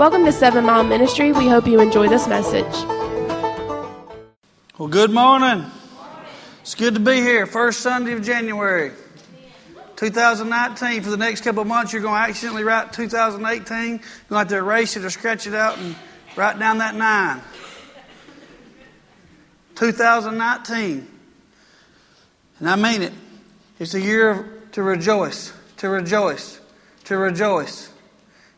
Welcome to Seven Mile Ministry. We hope you enjoy this message. Well, good morning. It's good to be here. First Sunday of January 2019. For the next couple months, you're going to accidentally write 2018. You're going to have to erase it or scratch it out and write down that nine. 2019. And I mean it. It's a year to rejoice, to rejoice, to rejoice.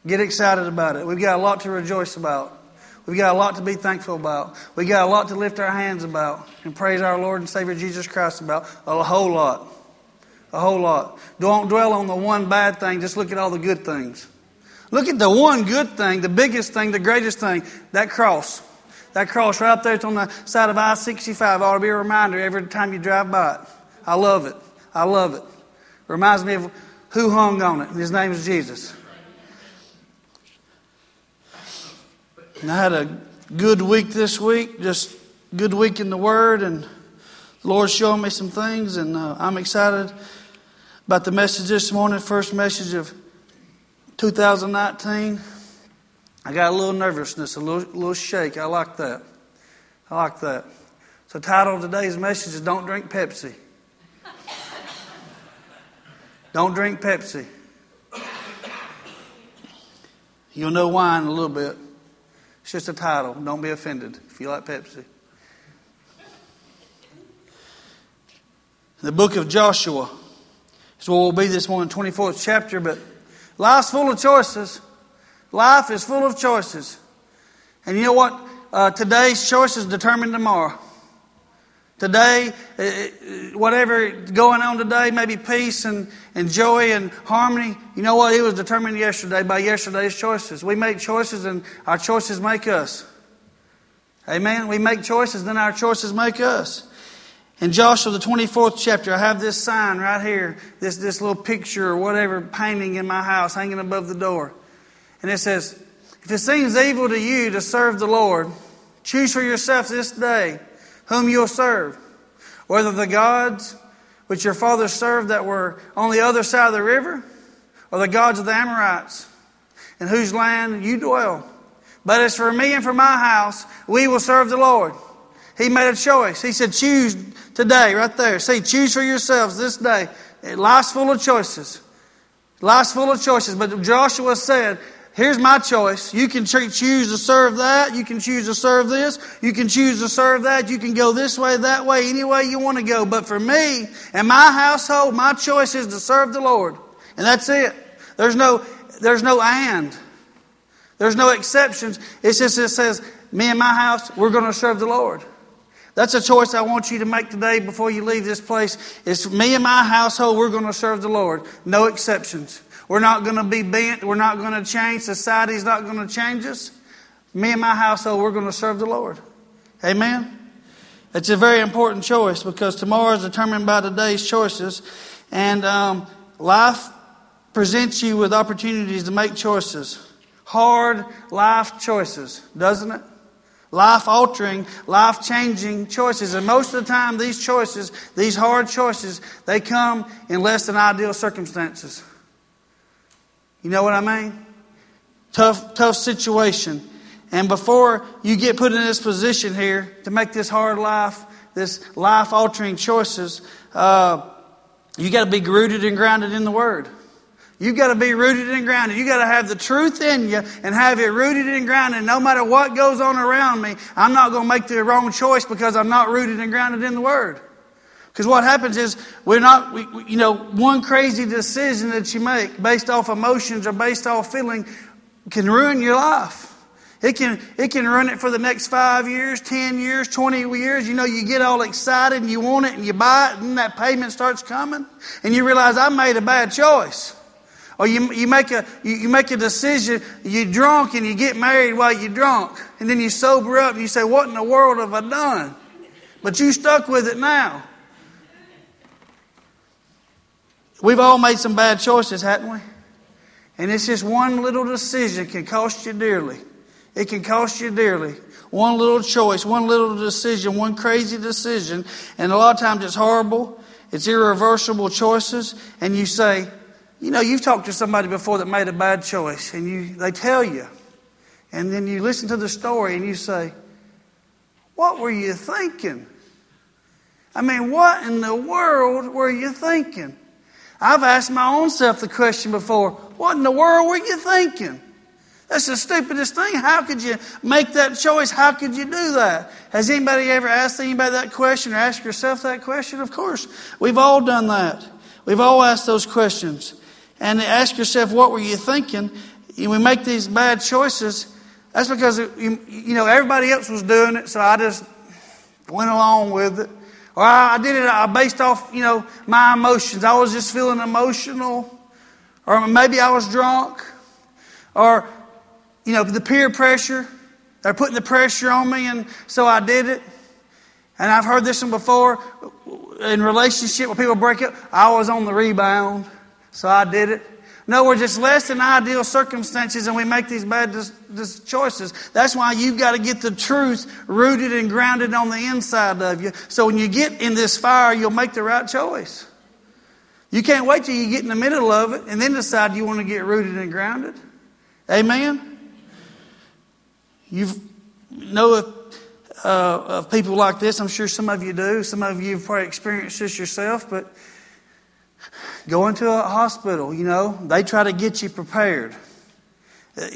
Get excited about it. We've got a lot to rejoice about. We've got a lot to be thankful about. We've got a lot to lift our hands about and praise our Lord and Savior Jesus Christ about. A whole lot. A whole lot. Don't dwell on the one bad thing, just look at all the good things. Look at the one good thing, the biggest thing, the greatest thing that cross. That cross right up there, it's on the side of I 65. Ought to be a reminder every time you drive by it. I love it. I love it. Reminds me of who hung on it. His name is Jesus. And I had a good week this week, just good week in the Word, and the Lord's showing me some things, and uh, I'm excited about the message this morning, first message of 2019. I got a little nervousness, a little, little shake. I like that. I like that. So, the title of today's message is Don't Drink Pepsi. Don't drink Pepsi. You'll know why in a little bit. Just a title. Don't be offended if you like Pepsi. The book of Joshua is where we'll be this morning, 24th chapter. But life's full of choices. Life is full of choices. And you know what? Uh, today's choices determine tomorrow. Today, uh, uh, whatever going on today, maybe peace and, and joy and harmony, you know what? It was determined yesterday by yesterday's choices. We make choices and our choices make us. Amen? We make choices, then our choices make us. In Joshua, the 24th chapter, I have this sign right here, this, this little picture or whatever painting in my house hanging above the door. And it says, If it seems evil to you to serve the Lord, choose for yourself this day whom you'll serve, whether the gods which your fathers served that were on the other side of the river, or the gods of the Amorites, in whose land you dwell. But as for me and for my house, we will serve the Lord. He made a choice. He said, Choose today, right there. See, choose for yourselves this day. Life's full of choices. Life's full of choices. But Joshua said, Here's my choice. You can choose to serve that. You can choose to serve this. You can choose to serve that. You can go this way, that way, any way you want to go. But for me and my household, my choice is to serve the Lord. And that's it. There's no, there's no and. There's no exceptions. It's just, it says, me and my house, we're going to serve the Lord. That's a choice I want you to make today before you leave this place. It's me and my household, we're going to serve the Lord. No exceptions. We're not going to be bent. We're not going to change. Society's not going to change us. Me and my household, we're going to serve the Lord. Amen? It's a very important choice because tomorrow is determined by today's choices. And um, life presents you with opportunities to make choices. Hard life choices, doesn't it? Life altering, life changing choices. And most of the time, these choices, these hard choices, they come in less than ideal circumstances. You know what I mean? Tough, tough situation. And before you get put in this position here to make this hard life, this life altering choices, uh, you got to be rooted and grounded in the Word. You got to be rooted and grounded. You got to have the truth in you and have it rooted and grounded. No matter what goes on around me, I'm not going to make the wrong choice because I'm not rooted and grounded in the Word. Because what happens is we're not, we, you know, one crazy decision that you make based off emotions or based off feeling can ruin your life. It can, it can run it for the next five years, 10 years, 20 years. You know, you get all excited and you want it and you buy it and that payment starts coming and you realize I made a bad choice. Or you, you, make a, you, you make a decision, you're drunk and you get married while you're drunk. And then you sober up and you say, What in the world have I done? But you stuck with it now. We've all made some bad choices, haven't we? And it's just one little decision can cost you dearly. It can cost you dearly. One little choice, one little decision, one crazy decision. And a lot of times it's horrible. It's irreversible choices. And you say, you know, you've talked to somebody before that made a bad choice, and you, they tell you. and then you listen to the story and you say, What were you thinking? I mean, what in the world were you thinking? I've asked my own self the question before What in the world were you thinking? That's the stupidest thing. How could you make that choice? How could you do that? Has anybody ever asked anybody that question or asked yourself that question? Of course. We've all done that. We've all asked those questions. And ask yourself, what were you thinking? We make these bad choices. That's because, you, you know, everybody else was doing it, so I just went along with it. Or I, did it I based off, you know, my emotions. I was just feeling emotional. Or maybe I was drunk. Or you know, the peer pressure. They're putting the pressure on me, and so I did it. And I've heard this one before in relationship where people break up. I was on the rebound, so I did it. No, we're just less than ideal circumstances, and we make these bad dis- dis- choices. That's why you've got to get the truth rooted and grounded on the inside of you. So when you get in this fire, you'll make the right choice. You can't wait till you get in the middle of it and then decide you want to get rooted and grounded. Amen. You know of, uh, of people like this. I'm sure some of you do. Some of you have probably experienced this yourself, but going to a hospital, you know, they try to get you prepared.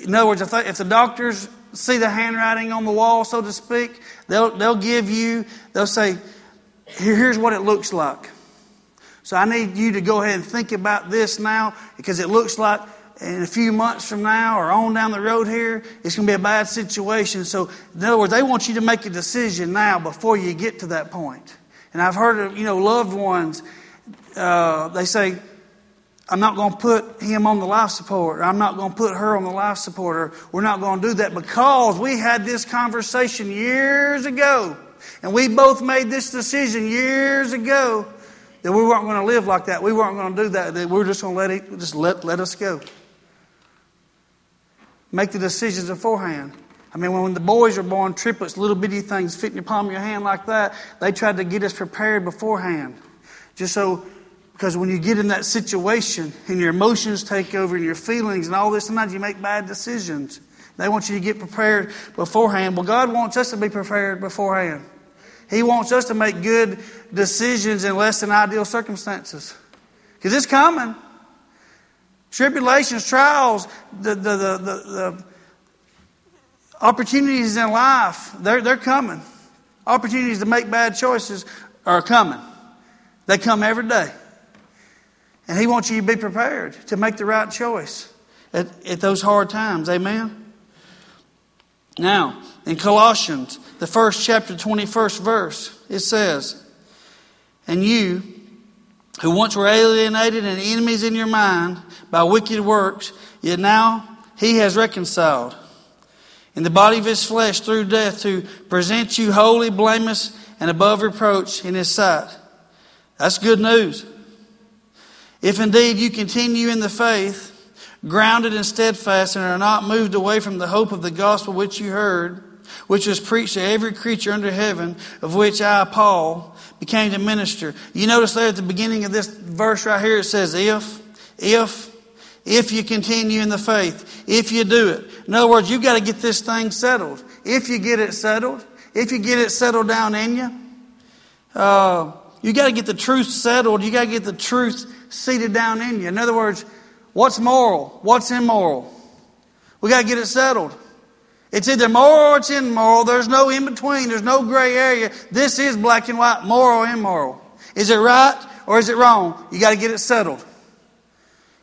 In other words, if, they, if the doctors see the handwriting on the wall, so to speak, they'll, they'll give you, they'll say, Here, here's what it looks like. So I need you to go ahead and think about this now because it looks like in a few months from now or on down the road here, it's going to be a bad situation. So, in other words, they want you to make a decision now before you get to that point. And I've heard of, you know, loved ones, uh, they say, I'm not going to put him on the life support, or I'm not going to put her on the life support, or we're not going to do that because we had this conversation years ago. And we both made this decision years ago that we weren't going to live like that. We weren't going to do that. That we we're just going to let it, just let, let us go make the decisions beforehand. I mean, when the boys were born, triplets, little bitty things fit in the palm of your hand like that, they tried to get us prepared beforehand. Just so, because when you get in that situation and your emotions take over and your feelings and all this, sometimes you make bad decisions. They want you to get prepared beforehand. Well, God wants us to be prepared beforehand. He wants us to make good decisions in less than ideal circumstances. Because it's coming. Tribulations, trials, the, the, the, the, opportunities in life, they're, they're coming. Opportunities to make bad choices are coming. They come every day. And He wants you to be prepared to make the right choice at, at those hard times. Amen? Now, in Colossians, the first chapter, 21st verse, it says, And you, who once were alienated and enemies in your mind by wicked works, yet now he has reconciled in the body of his flesh through death to present you holy, blameless, and above reproach in his sight. That's good news. If indeed you continue in the faith, grounded and steadfast, and are not moved away from the hope of the gospel which you heard, which was preached to every creature under heaven, of which I, Paul, became the minister. You notice there at the beginning of this verse right here, it says, if, if, if you continue in the faith, if you do it. In other words, you've got to get this thing settled. If you get it settled, if you get it settled down in you, uh, you got to get the truth settled. You got to get the truth seated down in you. In other words, what's moral? What's immoral? We got to get it settled. It's either moral or it's immoral. There's no in between. There's no gray area. This is black and white, moral or immoral. Is it right or is it wrong? You got to get it settled.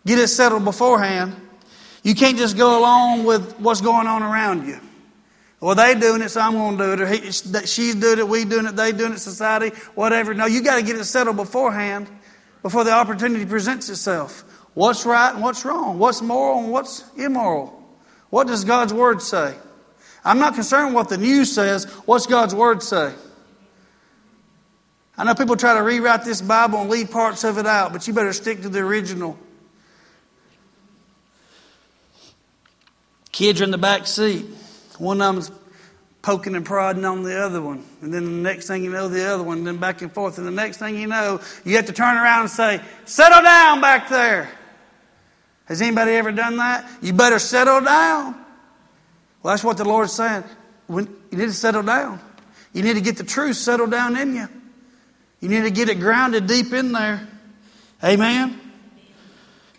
Get it settled beforehand. You can't just go along with what's going on around you. Well, they doing it, so I'm going to do it. Or he, she's doing it, we doing it, they doing it, society, whatever. No, you got to get it settled beforehand, before the opportunity presents itself. What's right and what's wrong? What's moral and what's immoral? What does God's word say? I'm not concerned what the news says. What's God's Word say? I know people try to rewrite this Bible and leave parts of it out, but you better stick to the original. Kids are in the back seat. One of them's poking and prodding on the other one. And then the next thing you know, the other one, and then back and forth. And the next thing you know, you have to turn around and say, Settle down back there. Has anybody ever done that? You better settle down. Well, that's what the Lord's saying. When, you need to settle down. You need to get the truth settled down in you. You need to get it grounded deep in there. Amen.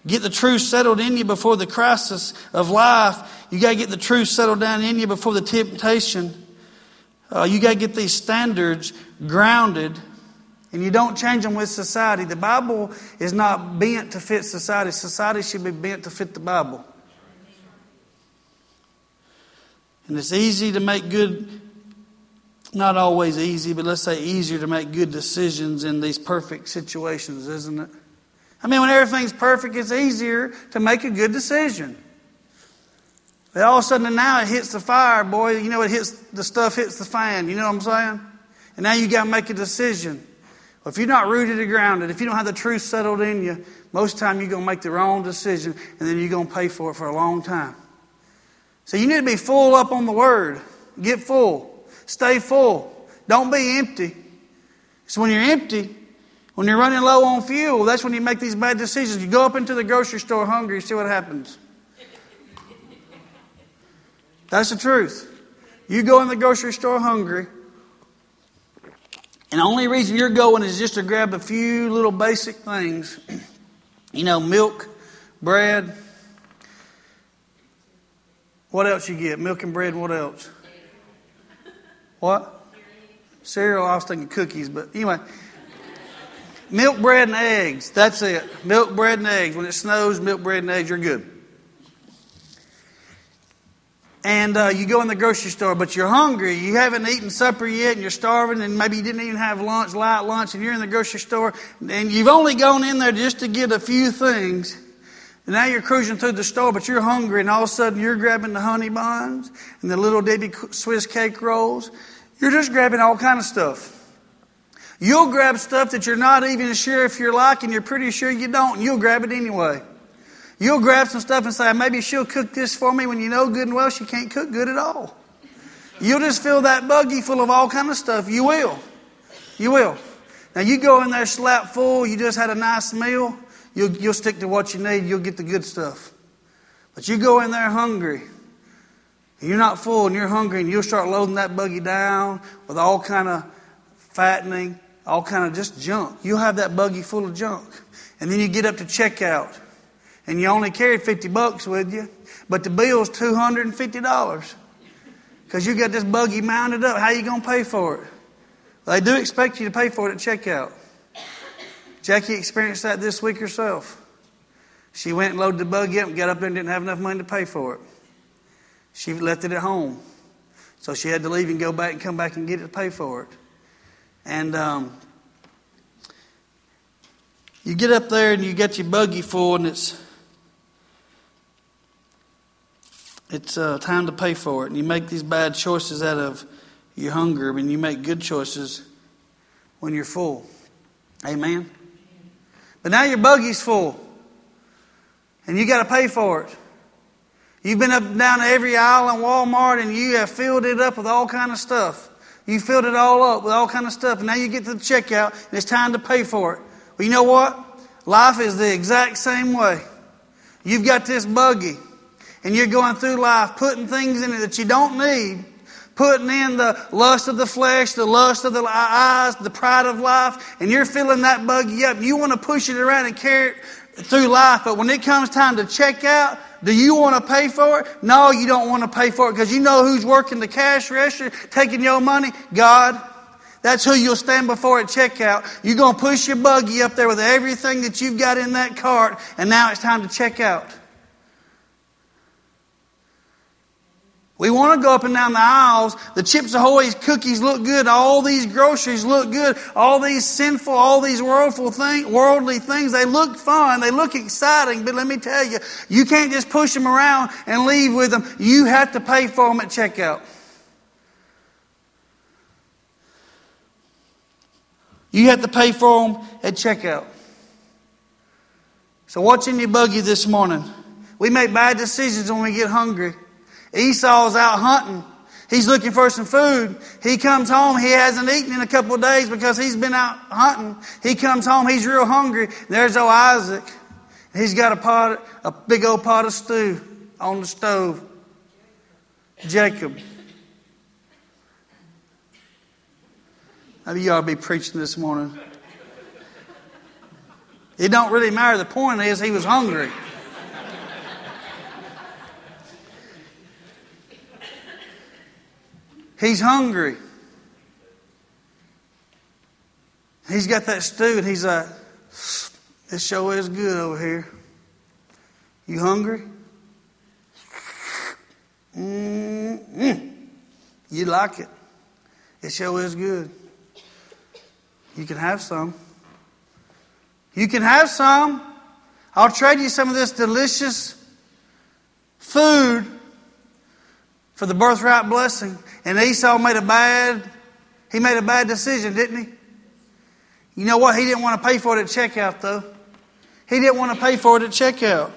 Get the truth settled in you before the crisis of life. You got to get the truth settled down in you before the temptation. Uh, you got to get these standards grounded, and you don't change them with society. The Bible is not bent to fit society. Society should be bent to fit the Bible. And it's easy to make good, not always easy, but let's say easier to make good decisions in these perfect situations, isn't it? I mean, when everything's perfect, it's easier to make a good decision. But all of a sudden now it hits the fire, boy. You know, it hits, the stuff hits the fan. You know what I'm saying? And now you got to make a decision. Well, if you're not rooted and grounded, if you don't have the truth settled in you, most time you're to make the wrong decision and then you're to pay for it for a long time. So you need to be full up on the Word. Get full. Stay full. Don't be empty. So when you're empty, when you're running low on fuel, that's when you make these bad decisions. You go up into the grocery store hungry, see what happens. That's the truth. You go in the grocery store hungry, and the only reason you're going is just to grab a few little basic things. You know, milk, bread. What else you get? Milk and bread, what else? What? Cereal, I was thinking cookies, but anyway. Milk, bread, and eggs. That's it. Milk, bread, and eggs. When it snows, milk, bread, and eggs, you're good and uh, you go in the grocery store, but you're hungry. You haven't eaten supper yet, and you're starving, and maybe you didn't even have lunch, light lunch, and you're in the grocery store, and you've only gone in there just to get a few things. And now you're cruising through the store, but you're hungry, and all of a sudden you're grabbing the honey buns and the little Debbie Swiss cake rolls. You're just grabbing all kind of stuff. You'll grab stuff that you're not even sure if you're liking, you're pretty sure you don't, you'll grab it anyway. You'll grab some stuff and say, maybe she'll cook this for me when you know good and well she can't cook good at all. You'll just fill that buggy full of all kind of stuff. You will. You will. Now you go in there slap full, you just had a nice meal, you'll, you'll stick to what you need, you'll get the good stuff. But you go in there hungry, and you're not full and you're hungry, and you'll start loading that buggy down with all kind of fattening, all kind of just junk. You'll have that buggy full of junk. And then you get up to checkout and you only carried 50 bucks with you, but the bill's $250 because you got this buggy mounted up. How you going to pay for it? They do expect you to pay for it at checkout. Jackie experienced that this week herself. She went and loaded the buggy up and got up there and didn't have enough money to pay for it. She left it at home. So she had to leave and go back and come back and get it to pay for it. And um, you get up there and you get your buggy full and it's it's uh, time to pay for it. And you make these bad choices out of your hunger, and you make good choices when you're full. Amen. But now your buggy's full, and you got to pay for it. You've been up and down every aisle in Walmart, and you have filled it up with all kind of stuff. You filled it all up with all kind of stuff, and now you get to the checkout, and it's time to pay for it. Well, you know what? Life is the exact same way. You've got this buggy and you're going through life putting things in it that you don't need, putting in the lust of the flesh, the lust of the eyes, the pride of life, and you're filling that buggy up. You want to push it around and carry it through life, but when it comes time to check out, do you want to pay for it? No, you don't want to pay for it because you know who's working the cash register, taking your money? God. That's who you'll stand before at checkout. You're going to push your buggy up there with everything that you've got in that cart, and now it's time to check out. We want to go up and down the aisles. The Chips Ahoy's cookies look good. All these groceries look good. All these sinful, all these worldful thing, worldly things, they look fun. They look exciting. But let me tell you, you can't just push them around and leave with them. You have to pay for them at checkout. You have to pay for them at checkout. So what's in your buggy this morning? We make bad decisions when we get hungry. Esau's out hunting. He's looking for some food. He comes home. He hasn't eaten in a couple of days because he's been out hunting. He comes home. He's real hungry. There's old Isaac. He's got a pot, a big old pot of stew on the stove. Jacob. Maybe you ought to be preaching this morning. It don't really matter. The point is he was hungry. He's hungry. He's got that stew and he's like, this show is good over here. You hungry? Mm-mm. You like it. It sure is good. You can have some. You can have some. I'll trade you some of this delicious food for the birthright blessing. And Esau made a bad, he made a bad decision, didn't he? You know what? He didn't want to pay for it at checkout, though. He didn't want to pay for it at checkout.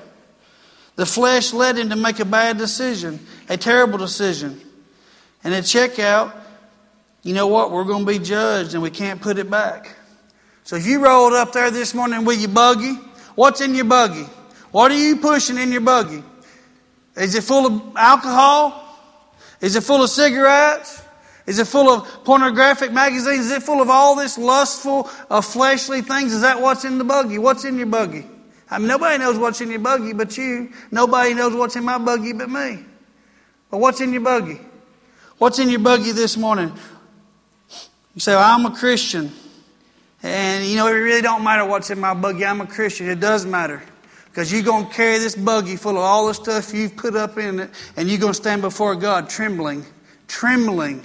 The flesh led him to make a bad decision, a terrible decision. And at checkout, you know what? We're going to be judged and we can't put it back. So if you rolled up there this morning with your buggy, what's in your buggy? What are you pushing in your buggy? Is it full of alcohol? Is it full of cigarettes? Is it full of pornographic magazines? Is it full of all this lustful, uh, fleshly things? Is that what's in the buggy? What's in your buggy? I mean, nobody knows what's in your buggy but you. Nobody knows what's in my buggy but me. But what's in your buggy? What's in your buggy this morning? You say, well, I'm a Christian. And, you know, it really don't matter what's in my buggy. I'm a Christian. It does matter. Because you're going to carry this buggy full of all the stuff you've put up in it, and you're going to stand before God trembling, trembling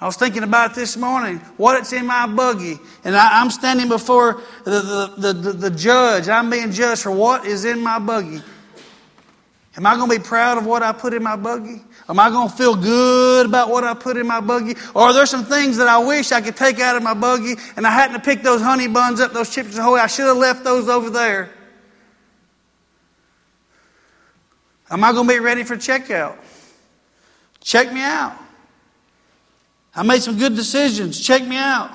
I was thinking about this morning, what it's in my buggy. And I, am standing before the, the, the, the, judge. I'm being judged for what is in my buggy. Am I going to be proud of what I put in my buggy? Am I going to feel good about what I put in my buggy? Or are there some things that I wish I could take out of my buggy and I hadn't picked those honey buns up, those chips ahoy? I should have left those over there. Am I going to be ready for checkout? Check me out. I made some good decisions. Check me out.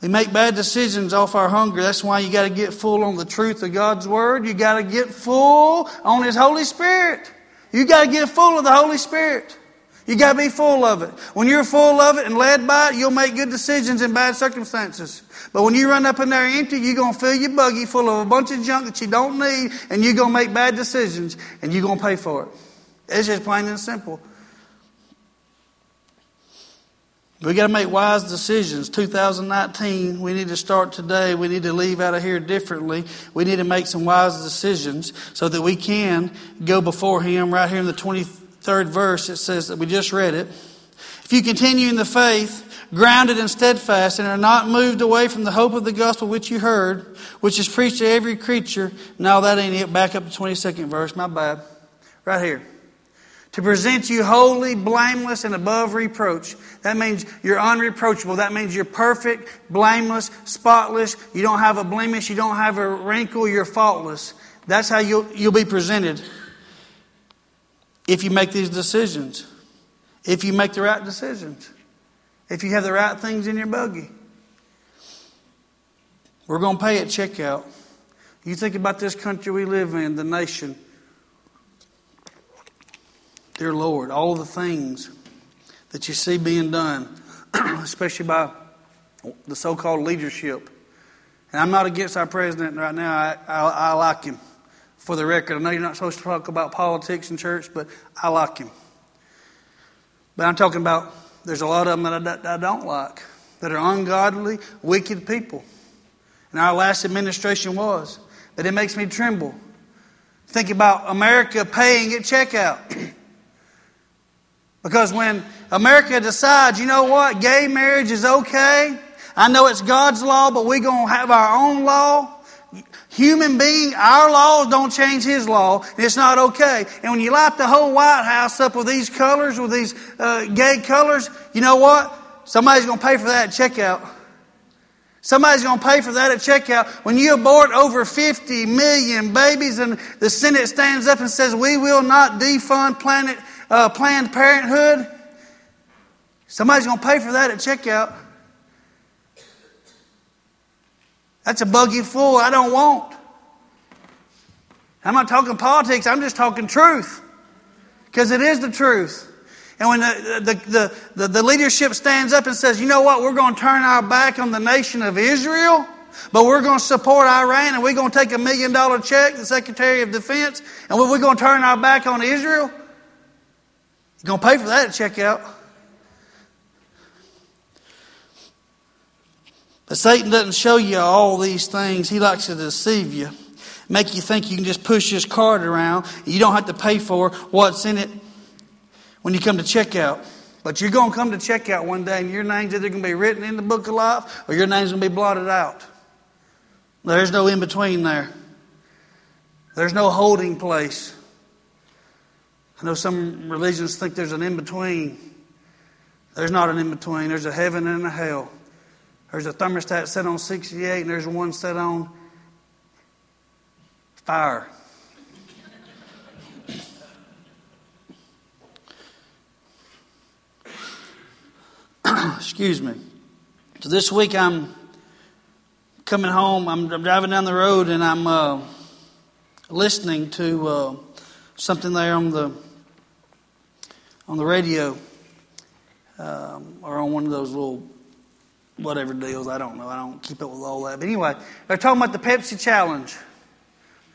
We make bad decisions off our hunger. That's why you got to get full on the truth of God's Word. You got to get full on His Holy Spirit. You got to get full of the Holy Spirit. You got to be full of it. When you're full of it and led by it, you'll make good decisions in bad circumstances. But when you run up in there empty, you're going to fill your buggy full of a bunch of junk that you don't need, and you're going to make bad decisions, and you're going to pay for it. It's just plain and simple. We got to make wise decisions. 2019, we need to start today. We need to leave out of here differently. We need to make some wise decisions so that we can go before Him. Right here in the 23rd verse, it says that we just read it. If you continue in the faith, grounded and steadfast, and are not moved away from the hope of the gospel which you heard, which is preached to every creature. No, that ain't it. Back up to 22nd verse. My bad. Right here to present you holy, blameless, and above reproach. That means you're unreproachable. That means you're perfect, blameless, spotless. You don't have a blemish. You don't have a wrinkle. You're faultless. That's how you'll, you'll be presented if you make these decisions. If you make the right decisions. If you have the right things in your buggy. We're going to pay at checkout. You think about this country we live in, the nation. Dear Lord, all the things that you see being done, especially by the so called leadership. And I'm not against our president right now, I, I, I like him. For the record, I know you're not supposed to talk about politics in church, but I like him. But I'm talking about there's a lot of them that I, I don't like, that are ungodly, wicked people. And our last administration was. that it makes me tremble. Think about America paying at checkout. Because when America decides, you know what, gay marriage is okay, I know it's God's law, but we're going to have our own law. Human being, our laws don't change His law, it's not okay. And when you light the whole White House up with these colors, with these uh, gay colors, you know what? Somebody's going to pay for that at checkout. Somebody's going to pay for that at checkout. When you abort over 50 million babies and the Senate stands up and says, we will not defund planet uh, Planned Parenthood, somebody's going to pay for that at checkout. That's a buggy full I don't want. I'm not talking politics, I'm just talking truth. Because it is the truth. And when the, the, the, the, leadership stands up and says, you know what, we're going to turn our back on the nation of Israel, but we're going to support Iran and we're going to take a million dollar check, the Secretary of Defense, and we're going to turn our back on Israel, you're going to pay for that check out. But Satan doesn't show you all these things. He likes to deceive you, make you think you can just push his card around. you don't have to pay for what's in it when you come to checkout. But you're going to come to checkout one day and your name's either going to be written in the book of life or your name's going to be blotted out. There's no in between there. There's no holding place. I know some religions think there's an in between. There's not an in between. There's a heaven and a hell. There's a thermostat set on 68, and there's one set on fire. Excuse me. So this week I'm coming home. I'm, I'm driving down the road and I'm uh, listening to uh, something there on the on the radio um, or on one of those little whatever deals. I don't know. I don't keep up with all that. But anyway, they're talking about the Pepsi Challenge.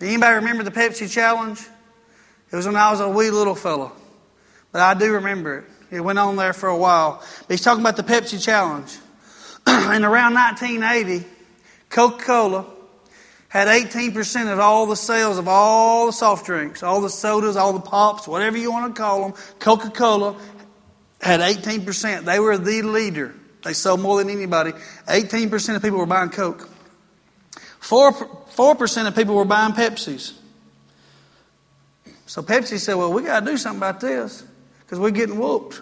Anybody remember the Pepsi Challenge? It was when I was a wee little fellow. But I do remember it. It went on there for a while. But he's talking about the Pepsi Challenge. and around 1980, Coca Cola had 18% of all the sales of all the soft drinks, all the sodas, all the pops, whatever you want to call them. Coca Cola had 18%. They were the leader. They sold more than anybody. 18% of people were buying Coke. 4, 4% of people were buying Pepsis. So Pepsi said, well, we got to do something about this because we're getting whooped.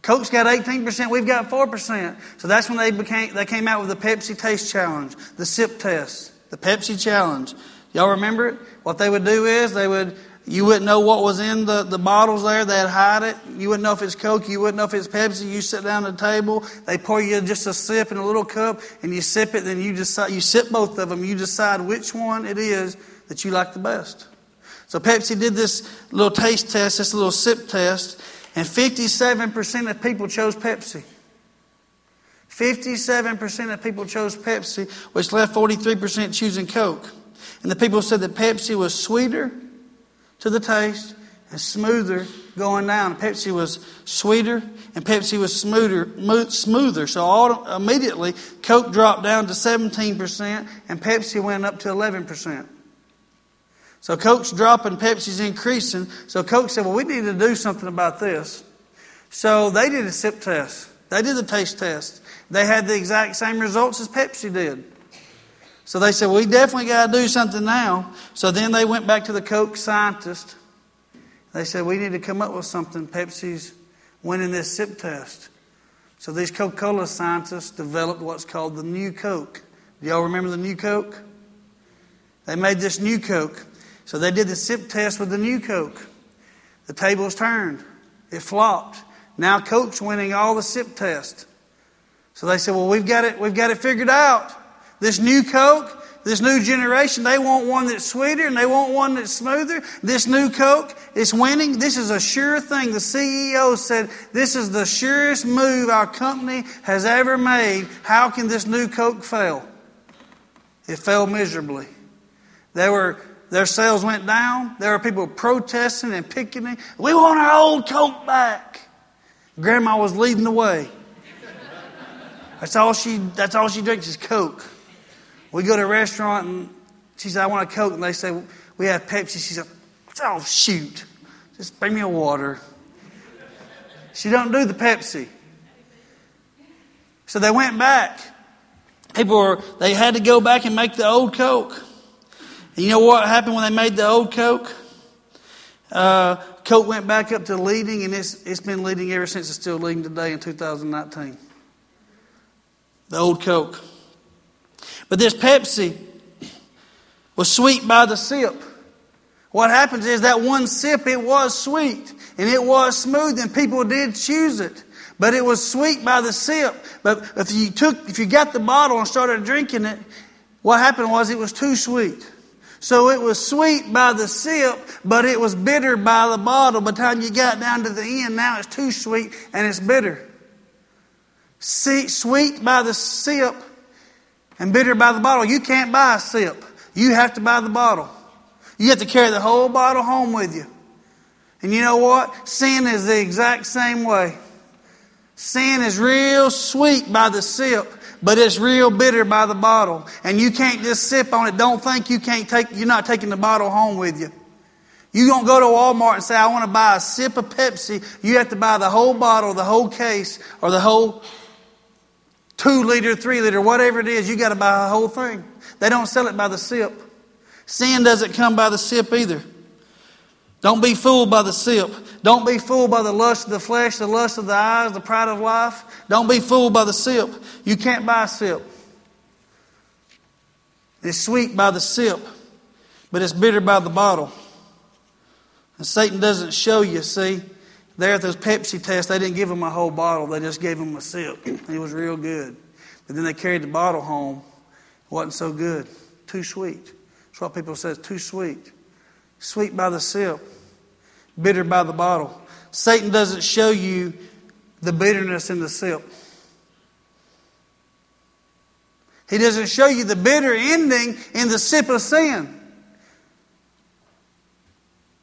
Coke's got 18%, we've got 4%. So that's when they became they came out with the Pepsi Taste Challenge, the sip test, the Pepsi Challenge. Y'all remember it? What they would do is they would you wouldn't know what was in the, the bottles there. They'd hide it. You wouldn't know if it's Coke. You wouldn't know if it's Pepsi. You sit down at the table. They pour you just a sip in a little cup, and you sip it. Then you decide. You sip both of them. You decide which one it is that you like the best. So Pepsi did this little taste test, this little sip test, and 57% of people chose Pepsi. 57% of people chose Pepsi, which left 43% choosing Coke. And the people said that Pepsi was sweeter to the taste and smoother going down. Pepsi was sweeter and Pepsi was smoother. smoother. So all, immediately, Coke dropped down to 17% and Pepsi went up to 11%. So Coke's dropping, Pepsi's increasing. So Coke said, well, we need to do something about this. So they did a sip test. They did the taste test. They had the exact same results as Pepsi did. So they said, we definitely got to do something now. So then they went back to the Coke scientist. They said, we need to come up with something. Pepsi's winning this sip test. So these Coca Cola scientists developed what's called the new Coke. Do y'all remember the new Coke? They made this new Coke. So they did the sip test with the new Coke. The tables turned. It flopped. Now Coke's winning all the sip tests. So they said, well, we've got it, we've got it figured out. This new Coke, this new generation, they want one that's sweeter and they want one that's smoother. This new Coke is winning. This is a sure thing. The CEO said, this is the surest move our company has ever made. How can this new Coke fail? It fell miserably. They were their sales went down. There were people protesting and picketing. We want our old Coke back. Grandma was leading the way. That's all she, that's all she drinks is Coke. We go to a restaurant and she said, I want a Coke. And they say, We have Pepsi. She said, Oh, shoot. Just bring me a water. She don't do the Pepsi. So they went back. People were, they had to go back and make the old Coke. And you know what happened when they made the old Coke? Uh, Coke went back up to leading, and it's, it's been leading ever since it's still leading today in 2019. The old Coke. But this Pepsi was sweet by the sip. What happens is that one sip, it was sweet and it was smooth, and people did choose it. But it was sweet by the sip. But if you took, if you got the bottle and started drinking it, what happened was it was too sweet. So it was sweet by the sip, but it was bitter by the bottle. By the time you got down to the end, now it's too sweet and it's bitter. Sweet by the sip and bitter by the bottle. You can't buy a sip. You have to buy the bottle. You have to carry the whole bottle home with you. And you know what? Sin is the exact same way. Sin is real sweet by the sip, but it's real bitter by the bottle. And you can't just sip on it. Don't think you can't take, you're not taking the bottle home with you. You don't go to Walmart and say, I want to buy a sip of Pepsi. You have to buy the whole bottle, the whole case, or the whole two liter, three liter, whatever it is. You got to buy a whole thing. They don't sell it by the sip. Sin doesn't come by the sip either. Don't be fooled by the sip. Don't be fooled by the lust of the flesh, the lust of the eyes, the pride of life. Don't be fooled by the sip. You can't buy a sip. It's sweet by the sip, but it's bitter by the bottle. And Satan doesn't show you, see, there at those Pepsi tests, they didn't give him a whole bottle, they just gave him a sip. It was real good. But then they carried the bottle home. It wasn't so good. Too sweet. That's what people say, too sweet. Sweet by the sip, bitter by the bottle. Satan doesn't show you the bitterness in the sip. He doesn't show you the bitter ending in the sip of sin.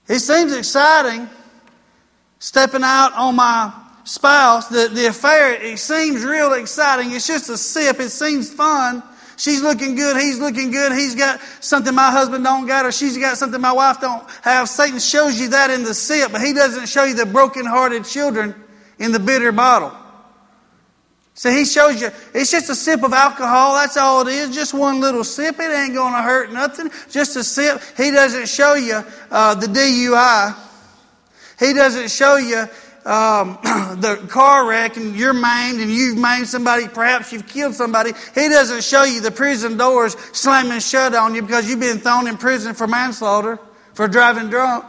It seems exciting stepping out on my spouse. The, the affair, it seems real exciting. It's just a sip. It seems fun. She's looking good. He's looking good. He's got something my husband don't got, or she's got something my wife don't have. Satan shows you that in the sip, but he doesn't show you the broken-hearted children in the bitter bottle. So he shows you, it's just a sip of alcohol. That's all it is. Just one little sip. It ain't going to hurt nothing. Just a sip. He doesn't show you uh, the DUI. He doesn't show you um, the car wreck and you're maimed and you've maimed somebody, perhaps you've killed somebody, he doesn't show you the prison doors slamming shut on you because you've been thrown in prison for manslaughter, for driving drunk.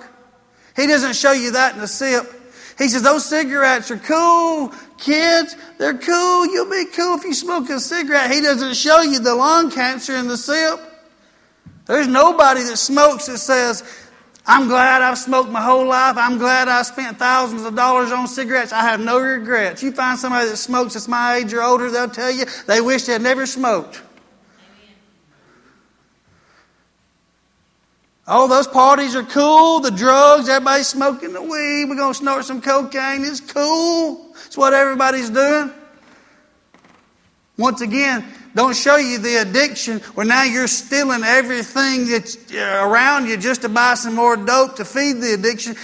He doesn't show you that in the sip. He says, those cigarettes are cool, kids. They're cool. You'll be cool if you smoke a cigarette. He doesn't show you the lung cancer in the sip. There's nobody that smokes that says, I'm glad I've smoked my whole life. I'm glad I spent thousands of dollars on cigarettes. I have no regrets. You find somebody that smokes that's my age or older, they'll tell you they wish they had never smoked. Oh, those parties are cool. The drugs, everybody's smoking the weed. We're going to snort some cocaine. It's cool. It's what everybody's doing. Once again, don't show you the addiction where now you're stealing everything that's uh, around you just to buy some more dope to feed the addiction.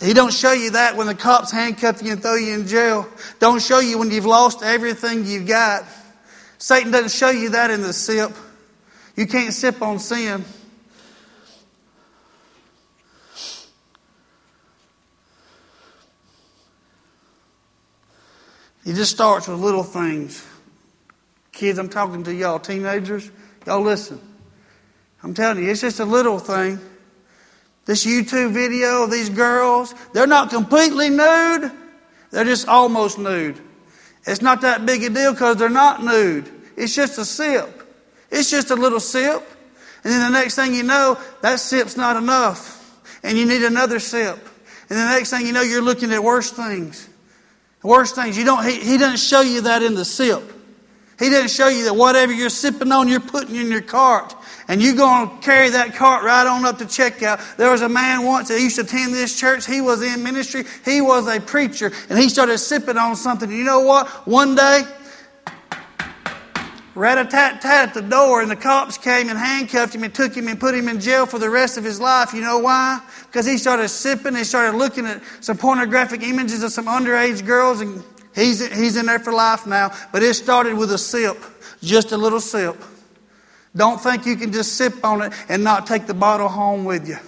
He don't show you that when the cops handcuff you and throw you in jail. Don't show you when you've lost everything you've got. Satan doesn't show you that in the sip. You can't sip on sin. He just starts with little things. Kids, I'm talking to y'all, teenagers, y'all listen. I'm telling you, it's just a little thing. This YouTube video of these girls, they're not completely nude, they're just almost nude. It's not that big a deal because they're not nude. It's just a sip. It's just a little sip. And then the next thing you know, that sip's not enough. And you need another sip. And the next thing you know, you're looking at worse things. Worse things. You don't, he, he doesn't show you that in the sip. He doesn't show you that whatever you're sipping on, you're putting in your cart. And you're going to carry that cart right on up to checkout. There was a man once that used to attend this church. He was in ministry. He was a preacher. And he started sipping on something. You know what? One day, rat-a-tat-tat at the door, and the cops came and handcuffed him and took him and put him in jail for the rest of his life. You know why? Because he started sipping. He started looking at some pornographic images of some underage girls and He's, he's in there for life now, but it started with a sip, just a little sip. Don't think you can just sip on it and not take the bottle home with you.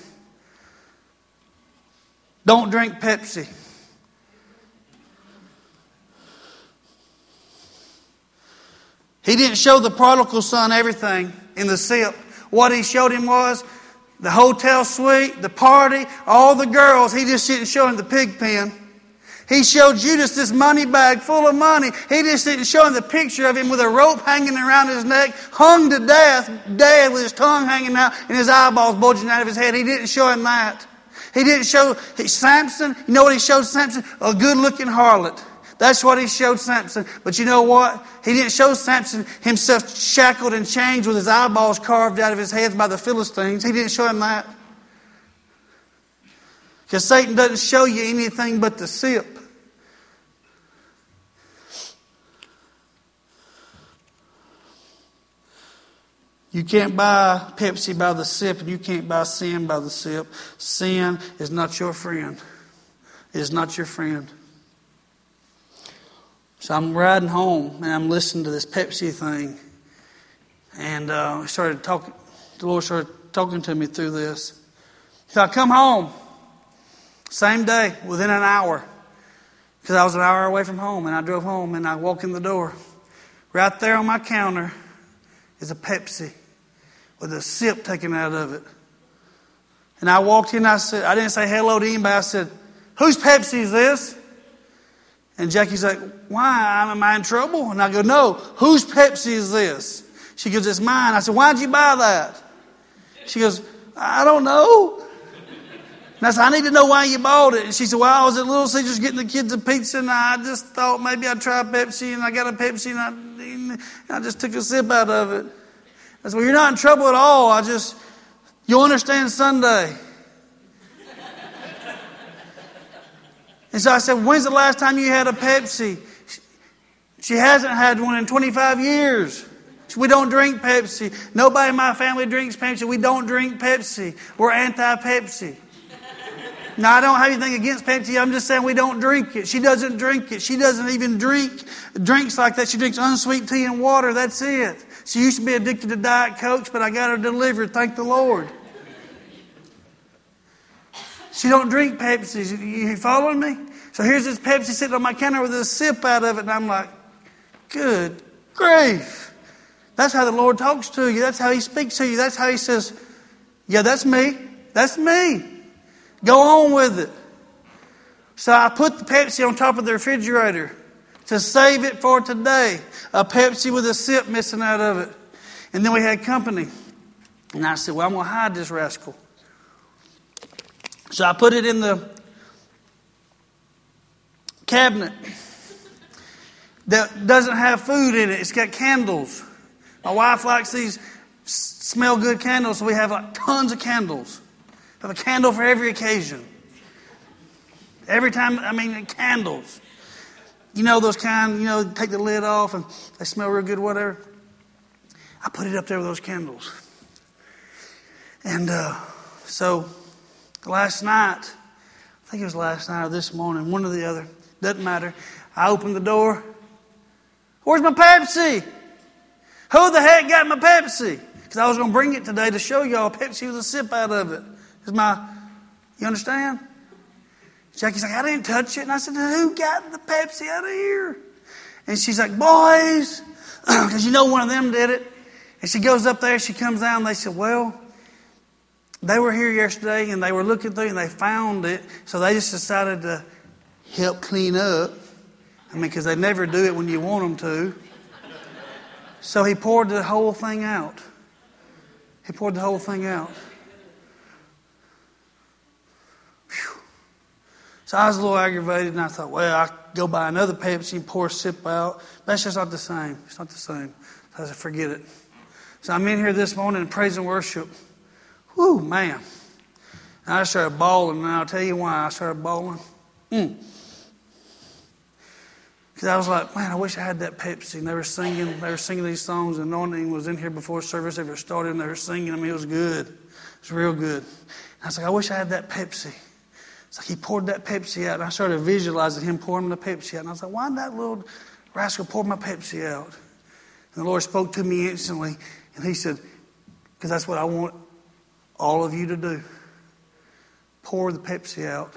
Don't drink Pepsi. He didn't show the prodigal son everything in the sip. What he showed him was the hotel suite, the party, all the girls. He just didn't show him the pig pen. He showed Judas this money bag full of money. He just didn't show him the picture of him with a rope hanging around his neck, hung to death, dead with his tongue hanging out and his eyeballs bulging out of his head. He didn't show him that. He didn't show Samson. You know what he showed Samson? A good looking harlot. That's what he showed Samson. But you know what? He didn't show Samson himself shackled and chained with his eyeballs carved out of his head by the Philistines. He didn't show him that. Because Satan doesn't show you anything but the sip. You can't buy Pepsi by the sip, and you can't buy sin by the sip. Sin is not your friend. It is not your friend. So I'm riding home, and I'm listening to this Pepsi thing. And uh, started talking, the Lord started talking to me through this. So I come home, same day, within an hour, because I was an hour away from home, and I drove home, and I walked in the door. Right there on my counter is a Pepsi with a sip taken out of it. And I walked in, I said, I didn't say hello to anybody. I said, Whose Pepsi is this? And Jackie's like, Why? Am I in trouble? And I go, No, whose Pepsi is this? She goes, It's mine. I said, Why'd you buy that? She goes, I don't know. And I said, I need to know why you bought it. And she said, Well, I was at Little Caesars getting the kids a pizza, and I just thought maybe I'd try Pepsi, and I got a Pepsi, and I, and I just took a sip out of it. I said, Well, you're not in trouble at all. I just, you'll understand Sunday. and so I said, When's the last time you had a Pepsi? She hasn't had one in 25 years. We don't drink Pepsi. Nobody in my family drinks Pepsi. We don't drink Pepsi. We're anti Pepsi. Now, I don't have anything against Pepsi. I'm just saying we don't drink it. She doesn't drink it. She doesn't even drink drinks like that. She drinks unsweet tea and water. That's it. She used to be addicted to Diet Cokes, but I got her delivered. Thank the Lord. She don't drink Pepsi. You following me? So here's this Pepsi sitting on my counter with a sip out of it, and I'm like, good grief. That's how the Lord talks to you. That's how He speaks to you. That's how He says, yeah, that's me. That's me. Go on with it. So I put the Pepsi on top of the refrigerator to save it for today. A Pepsi with a sip missing out of it. And then we had company. And I said, Well, I'm going to hide this rascal. So I put it in the cabinet that doesn't have food in it, it's got candles. My wife likes these smell good candles, so we have like tons of candles. Have a candle for every occasion. Every time, I mean, candles. You know those kind, you know, take the lid off and they smell real good, whatever. I put it up there with those candles. And uh, so last night, I think it was last night or this morning, one or the other, doesn't matter. I opened the door. Where's my Pepsi? Who the heck got my Pepsi? Because I was going to bring it today to show y'all Pepsi was a sip out of it. Is my, you understand? Jackie's like, I didn't touch it. And I said, Who got the Pepsi out of here? And she's like, Boys, because you know one of them did it. And she goes up there, she comes down, they said, Well, they were here yesterday and they were looking through and they found it. So they just decided to help clean up. I mean, because they never do it when you want them to. So he poured the whole thing out. He poured the whole thing out. So I was a little aggravated, and I thought, well, I go buy another Pepsi and pour a sip out. That's just not the same. It's not the same. So I said, forget it. So I'm in here this morning in praise and worship. Whoo, man. And I started bawling, and I'll tell you why I started bawling. Mm. Because I was like, man, I wish I had that Pepsi. And they were singing, they were singing these songs. And anointing was in here before service ever started, and they were singing. I mean, it was good. It was real good. And I was like, I wish I had that Pepsi. He poured that Pepsi out, and I started visualizing him pouring the Pepsi out. And I was like, why did that little rascal pour my Pepsi out? And the Lord spoke to me instantly, and He said, because that's what I want all of you to do. Pour the Pepsi out.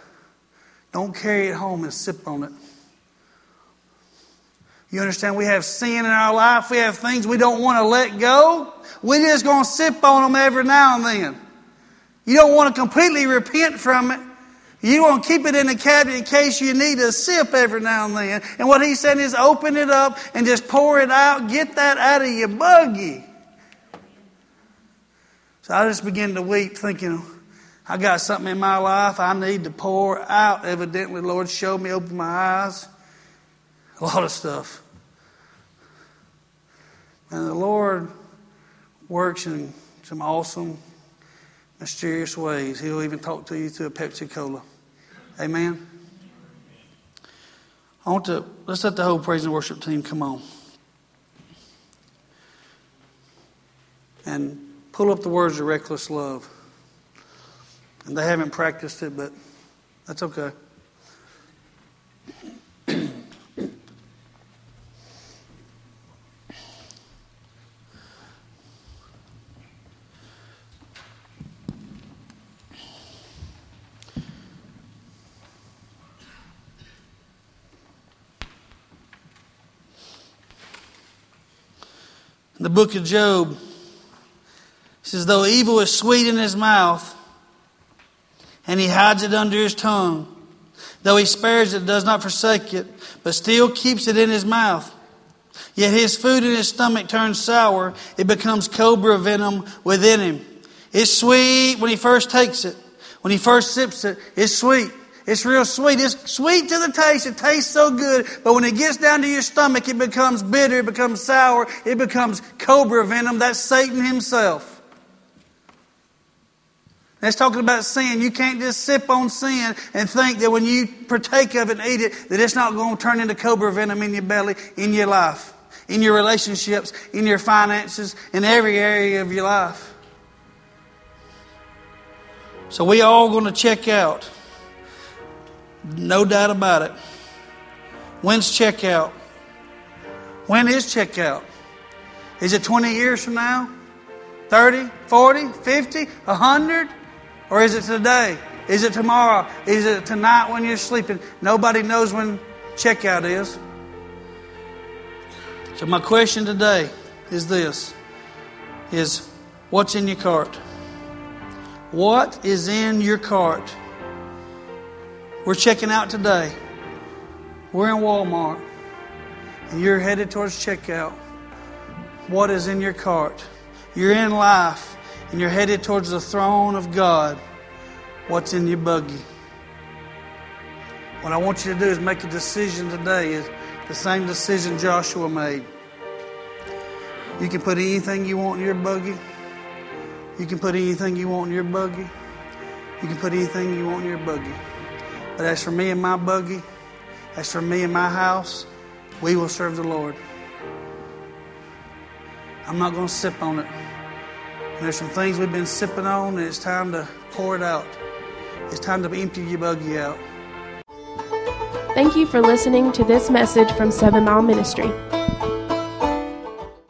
Don't carry it home and sip on it. You understand? We have sin in our life. We have things we don't want to let go. We're just going to sip on them every now and then. You don't want to completely repent from it, You want to keep it in the cabinet in case you need a sip every now and then. And what he's saying is open it up and just pour it out. Get that out of your buggy. So I just began to weep, thinking, I got something in my life I need to pour out. Evidently, Lord showed me, opened my eyes. A lot of stuff. And the Lord works in some awesome, mysterious ways. He'll even talk to you through a Pepsi Cola. Amen. I want to let's let the whole praise and worship team come on. And pull up the words of reckless love. And they haven't practiced it, but that's okay. In the book of Job, says, Though evil is sweet in his mouth, and he hides it under his tongue, though he spares it, does not forsake it, but still keeps it in his mouth. Yet his food in his stomach turns sour, it becomes cobra venom within him. It's sweet when he first takes it. When he first sips it, it's sweet. It's real sweet. It's sweet to the taste. It tastes so good. But when it gets down to your stomach, it becomes bitter. It becomes sour. It becomes cobra venom. That's Satan himself. That's talking about sin. You can't just sip on sin and think that when you partake of it and eat it, that it's not going to turn into cobra venom in your belly, in your life, in your relationships, in your finances, in every area of your life. So we all going to check out. No doubt about it. When's checkout? When is checkout? Is it 20 years from now? 30, 40, 50, 100? Or is it today? Is it tomorrow? Is it tonight when you're sleeping? Nobody knows when checkout is. So my question today is this is what's in your cart? What is in your cart? We're checking out today. We're in Walmart. And you're headed towards checkout. What is in your cart? You're in life and you're headed towards the throne of God. What's in your buggy? What I want you to do is make a decision today, is the same decision Joshua made. You can put anything you want in your buggy. You can put anything you want in your buggy. You can put anything you want in your buggy. But as for me and my buggy, as for me and my house, we will serve the Lord. I'm not going to sip on it. And there's some things we've been sipping on, and it's time to pour it out. It's time to empty your buggy out. Thank you for listening to this message from Seven Mile Ministry.